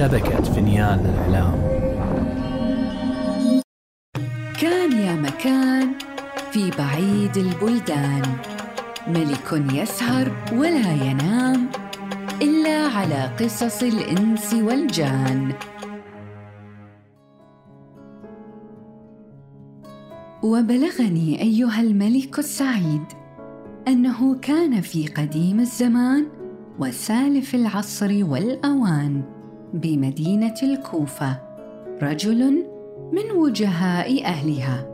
شبكة فينيان للإعلام كان يا مكان في بعيد البلدان. ملك يسهر ولا ينام إلا على قصص الإنس والجان. وبلغني أيها الملك السعيد أنه كان في قديم الزمان وسالف العصر والأوان. بمدينة الكوفة رجل من وجهاء أهلها.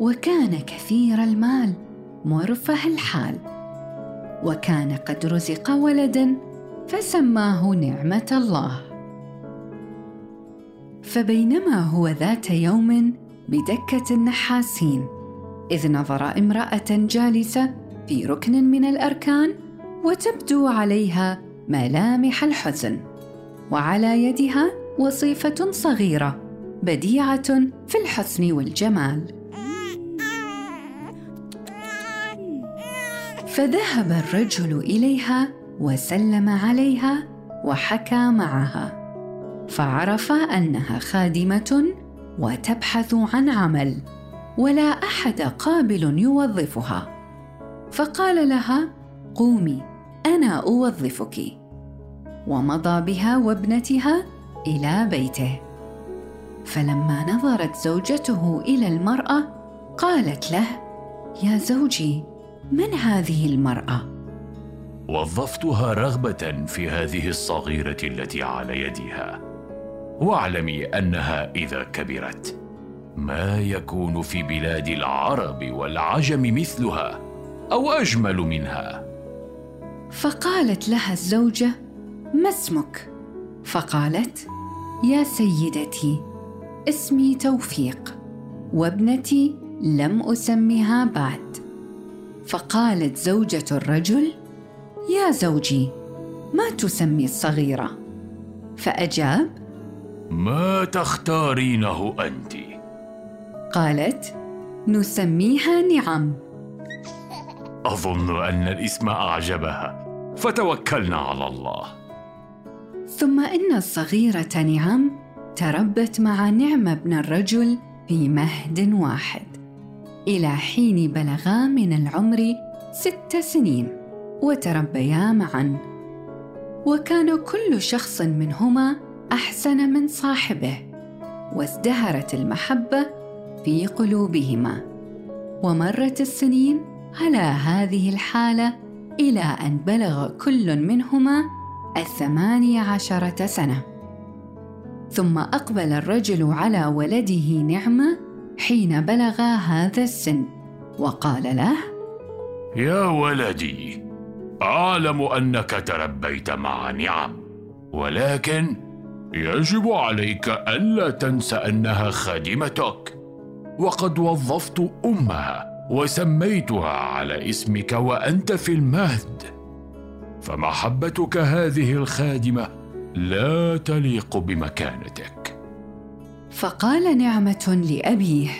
وكان كثير المال مرفه الحال. وكان قد رزق ولدا فسماه نعمة الله. فبينما هو ذات يوم بدكة النحاسين إذ نظر امرأة جالسة في ركن من الأركان وتبدو عليها ملامح الحزن. وعلى يدها وصيفة صغيرة بديعة في الحسن والجمال. فذهب الرجل إليها وسلم عليها وحكى معها. فعرف أنها خادمة وتبحث عن عمل ولا أحد قابل يوظفها. فقال لها قومي أنا أوظفك. ومضى بها وابنتها إلى بيته. فلما نظرت زوجته إلى المرأة قالت له يا زوجي من هذه المرأة؟ وظفتها رغبة في هذه الصغيرة التي على يدها واعلمي أنها إذا كبرت. ما يكون في بلاد العرب والعجم مثلها أو أجمل منها. فقالت لها الزوجة ما اسمك فقالت يا سيدتي اسمي توفيق وابنتي لم أسمها بعد فقالت زوجة الرجل: يا زوجي، ما تسمي الصغيرة؟ فأجاب: ما تختارينه أنت؟ قالت: نسميها نعم. أظن أن الاسم أعجبها، فتوكلنا على الله. ثم إن الصغيرة نعم تربت مع نعم ابن الرجل في مهد واحد. إلى حين بلغا من العمر ست سنين وتربيا معا وكان كل شخص منهما أحسن من صاحبه وازدهرت المحبة في قلوبهما ومرت السنين على هذه الحالة إلى أن بلغ كل منهما الثمانية عشرة سنة. ثم أقبل الرجل على ولده نعمة حين بلغ هذا السن وقال له يا ولدي أعلم أنك تربيت مع نعم ولكن يجب عليك ألا تنس أنها خادمتك. وقد وظفت أمها وسميتها على اسمك وأنت في المهد. فمحبتك هذه الخادمة لا تليق بمكانتك. فقال نعمة لأبيه.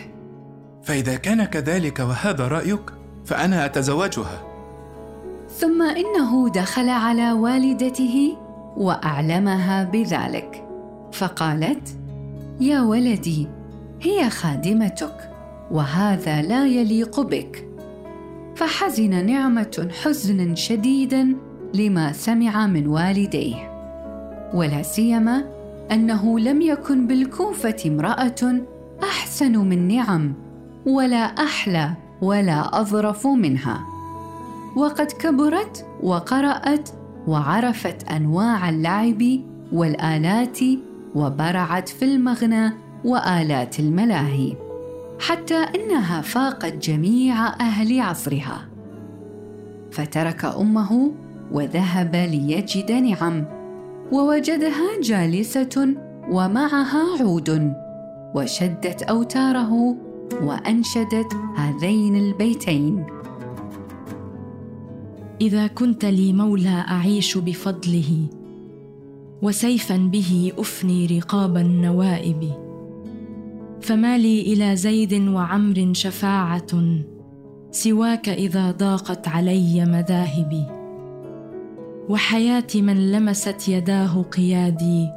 فإذا كان كذلك وهذا رأيك فأنا أتزوجها. ثم إنه دخل على والدته وأعلمها بذلك. فقالت يا ولدي هي خادمتك وهذا لا يليق بك. فحزن نعمة حزنا شديدا لما سمع من والديه. ولا سيما أنه لم يكن بالكوفة امرأة أحسن من نعم ولا أحلى ولا أظرف منها. وقد كبرت وقرأت وعرفت أنواع اللعب والآلات وبرعت في المغنى وآلات الملاهي حتى إنها فاقت جميع أهل عصرها. فترك أمه وذهب ليجد نعم ووجدها جالسة ومعها عود وشدت أوتاره وأنشدت هذين البيتين. إذا كنت لي مولى أعيش بفضله وسيفا به أفني رقاب النوائب. فما لي إلى زيد وعمر شفاعة سواك إذا ضاقت علي مذاهبي. وحياه من لمست يداه قيادي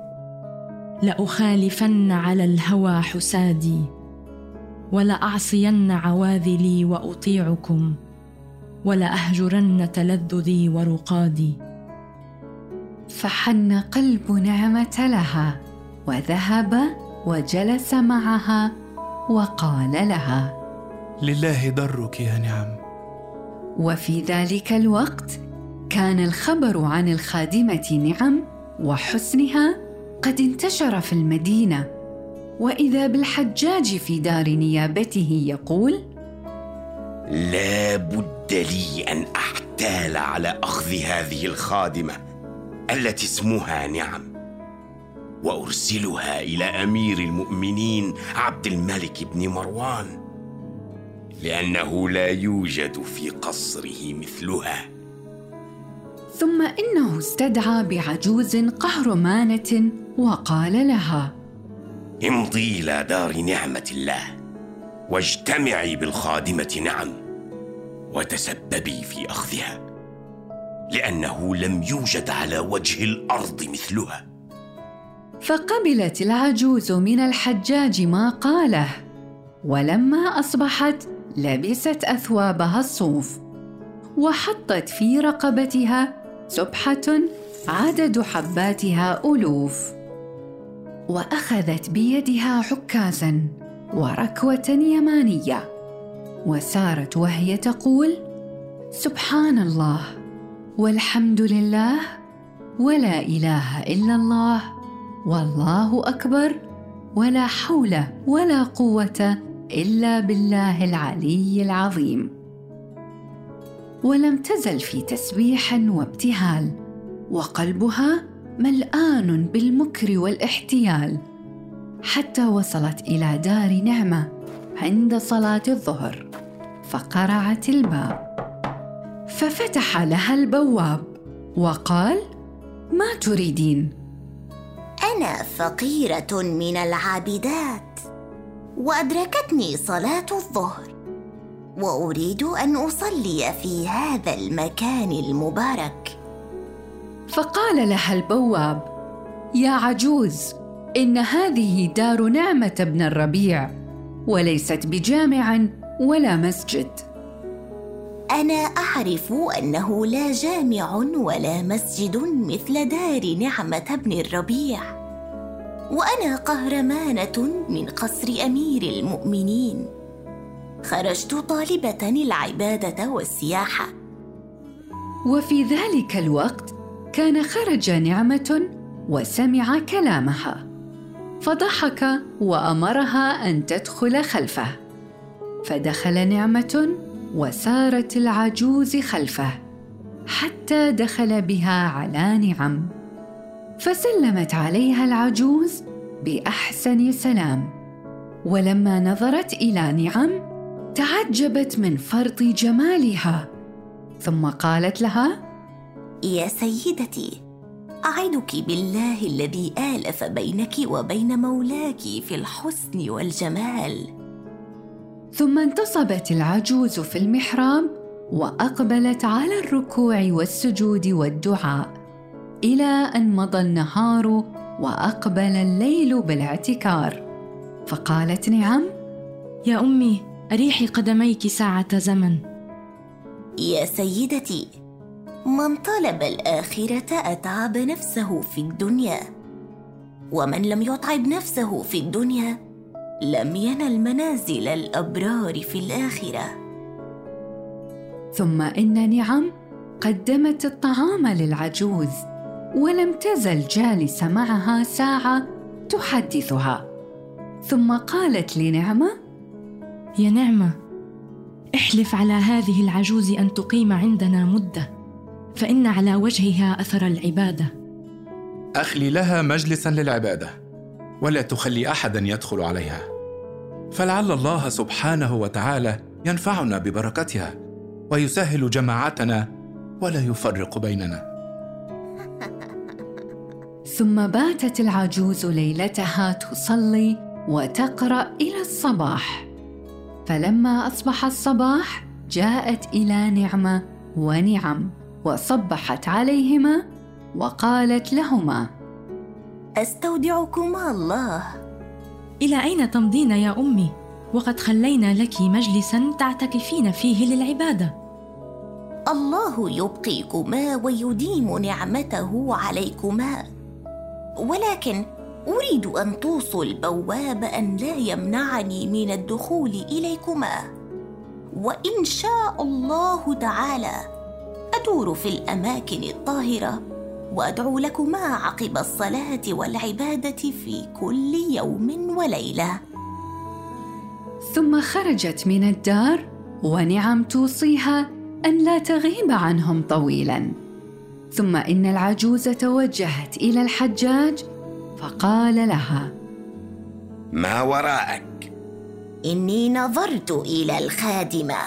لأخالفن على الهوى حسادي ولأعصين عواذلي وأطيعكم ولأهجرن تلذذي ورقادي. فحن قلب نعمة لها وذهب وجلس معها وقال لها لله درك يا نعم. وفي ذلك الوقت كان الخبر عن الخادمة نعم وحسنها قد انتشر في المدينة. وإذا بالحجاج في دار نيابته يقول لا بد لي أن أحتال على أخذ هذه الخادمة التي اسمها نعم وأرسلها إلى أمير المؤمنين عبد الملك بن مروان لأنه لا يوجد في قصره مثلها. ثم إنه استدعى بعجوز قهرمانة وقال لها امضي إلى دار نعمة الله واجتمعي بالخادمة نعم وتسببي في أخذها لأنه لم يوجد على وجه الأرض مثلها. فقبلت العجوز من الحجاج ما قاله ولما أصبحت لبست أثوابها الصوف وحطت في رقبتها سبحه عدد حباتها ألوف وأخذت بيدها عكازا وركوة يمانية وسارت وهي تقول سبحان الله والحمد لله ولا إله إلا الله والله أكبر ولا حول ولا قوة إلا بالله العلي العظيم. ولم تزل في تسبيح وابتهال وقلبها ملآن بالمكر والاحتيال حتى وصلت إلى دار نعمة عند صلاة الظهر فقرعت الباب. ففتح لها البواب وقال ما تريدين؟ أنا فقيرة من العابدات وأدركتني صلاة الظهر. وأريد أن أصلي في هذا المكان المبارك. فقال لها البواب يا عجوز إن هذه دار نعمة بن الربيع وليست بجامع ولا مسجد. أنا أعرف أنه لا جامع ولا مسجد مثل دار نعمة بن الربيع. وأنا قهرمانة من قصر أمير المؤمنين. خرجت طالبة العبادة والسياحة. وفي ذلك الوقت كان خرج نعمة وسمع كلامها. فضحك وأمرها أن تدخل خلفه. فدخل نعمة وسارت العجوز خلفه حتى دخل بها على نعم. فسلمت عليها العجوز بأحسن سلام. ولما نظرت إلى نعم تعجبت من فرط جمالها. ثم قالت لها يا سيدتي اعدك بالله الذي آلف بينك وبين مولاك في الحسن والجمال. ثم انتصبت العجوز في المحراب وأقبلت على الركوع والسجود والدعاء إلى أن مضى النهار وأقبل الليل بالاعتكار. فقالت نعم. يا أمي اريحي قدميك ساعة زمن. يا سيدتي من طلب الآخرة أتعب نفسه في الدنيا. ومن لم يتعب نفسه في الدنيا لم ينل منازل الأبرار في الآخرة. ثم إن نعم قدمت الطعام للعجوز ولم تزل جالسة معها ساعة تحدثها. ثم قالت لنعمة يا نعمة احلف على هذه العجوز أن تقيم عندنا مدة فإن على وجهها أثر العبادة. أخلي لها مجلسا للعبادة ولا تخلي احدا يدخل عليها. فلعل الله سبحانه وتعالى ينفعنا ببركتها ويسهل جماعتنا ولا يفرق بيننا. ثم باتت العجوز ليلتها تصلي وتقرأ إلى الصباح. فلما أصبح الصباح جاءت إلى نعمة ونعم وصبحت عليهما وقالت لهما أستودعكما الله. إلى أين تمضين يا أمي؟ وقد خلينا لك مجلسا تعتكفين فيه للعبادة. الله يبقيكما ويديم نعمته عليكما. ولكن أريد أن توصوا البواب أن لا يمنعني من الدخول إليكما. وإن شاء الله تعالى أدور في الأماكن الطاهرة وأدعو لكما عقب الصلاة والعبادة في كل يوم وليلة. ثم خرجت من الدار ونعم توصيها أن لا تغيب عنهم طويلا. ثم إن العجوز توجهت إلى الحجاج فقال لها ما وراءك. إني نظرت إلى الخادمة.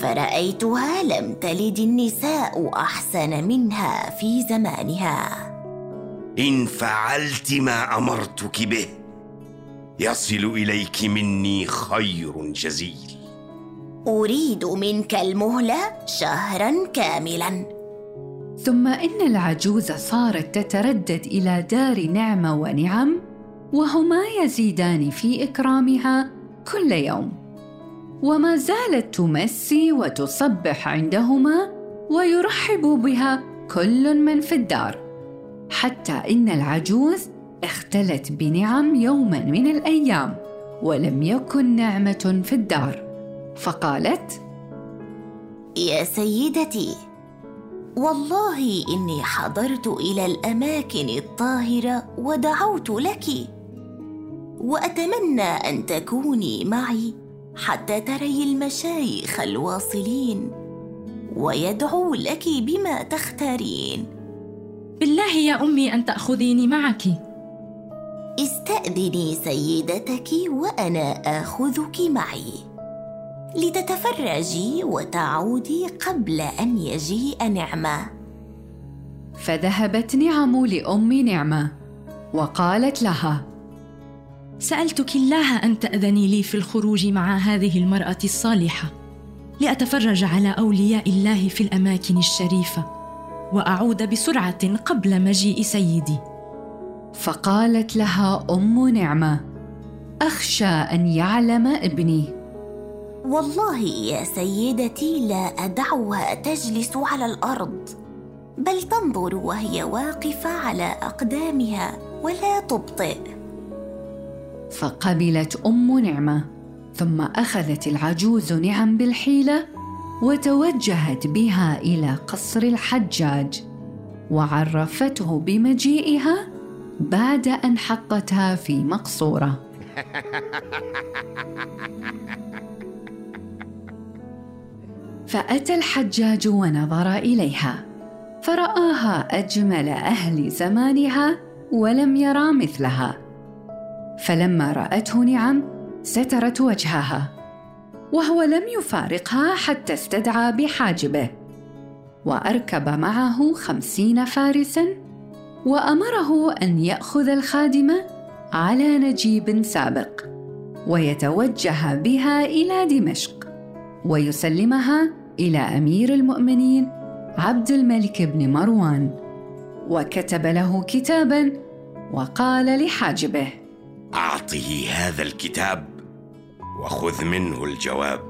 فرأيتها لم تلد النساء أحسن منها في زمانها. إن فعلت ما أمرتك به يصل إليك مني خير جزيل. أريد منك المهلة شهرا كاملا. ثم إن العجوز صارت تتردد إلى دار نعمه ونعم وهما يزيدان في إكرامها كل يوم. وما زالت تمسي وتصبح عندهما ويرحب بها كل من في الدار. حتى إن العجوز اختلت بنعم يوما من الأيام ولم يكن نعمة في الدار. فقالت يا سيدتي والله إني حضرت إلى الأماكن الطاهرة ودعوت لك. وأتمنى أن تكوني معي حتى تري المشايخ الواصلين ويدعو لك بما تختارين. بالله يا أمي أن تأخذيني معك. استأذني سيدتك وأنا آخذك معي. لتتفرجي وتعودي قبل أن يجيء نعمة. فذهبت نعم لأم نعمة وقالت لها سألتك الله أن تأذني لي في الخروج مع هذه المرأة الصالحة لأتفرج على أولياء الله في الأماكن الشريفة وأعود بسرعة قبل مجيء سيدي. فقالت لها أم نعمة أخشى أن يعلم ابني. والله يا سيدتي لا ادعها تجلس على الأرض بل تنظر وهي واقفة على أقدامها ولا تبطئ. فقبلت أم نعمة ثم أخذت العجوز نعم بالحيلة وتوجهت بها إلى قصر الحجاج وعرفته بمجيئها بعد أن حطتها في مقصورة. فأتى الحجاج ونظر إليها. فرآها أجمل أهل زمانها ولم يرى مثلها. فلما رأته نعم سترت وجهها. وهو لم يفارقها حتى استدعى بحاجبه. وأركب معه خمسين فارسا وأمره أن يأخذ الخادمه على نجيب سابق ويتوجه بها إلى دمشق. ويسلمها إلى أمير المؤمنين عبد الملك بن مروان. وكتب له كتابا وقال لحاجبه أعطه هذا الكتاب وخذ منه الجواب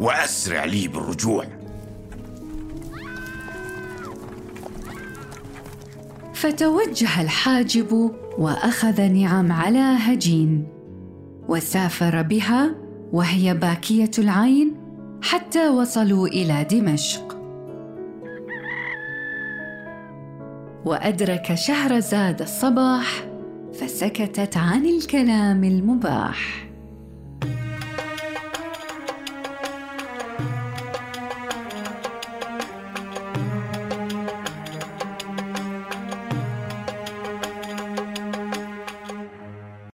وأسرع لي بالرجوع. فتوجه الحاجب وأخذ نعم على هجين وسافر بها وهي باكية العين حتى وصلوا إلى دمشق. وأدرك شهرزاد الصباح فسكتت عن الكلام المباح.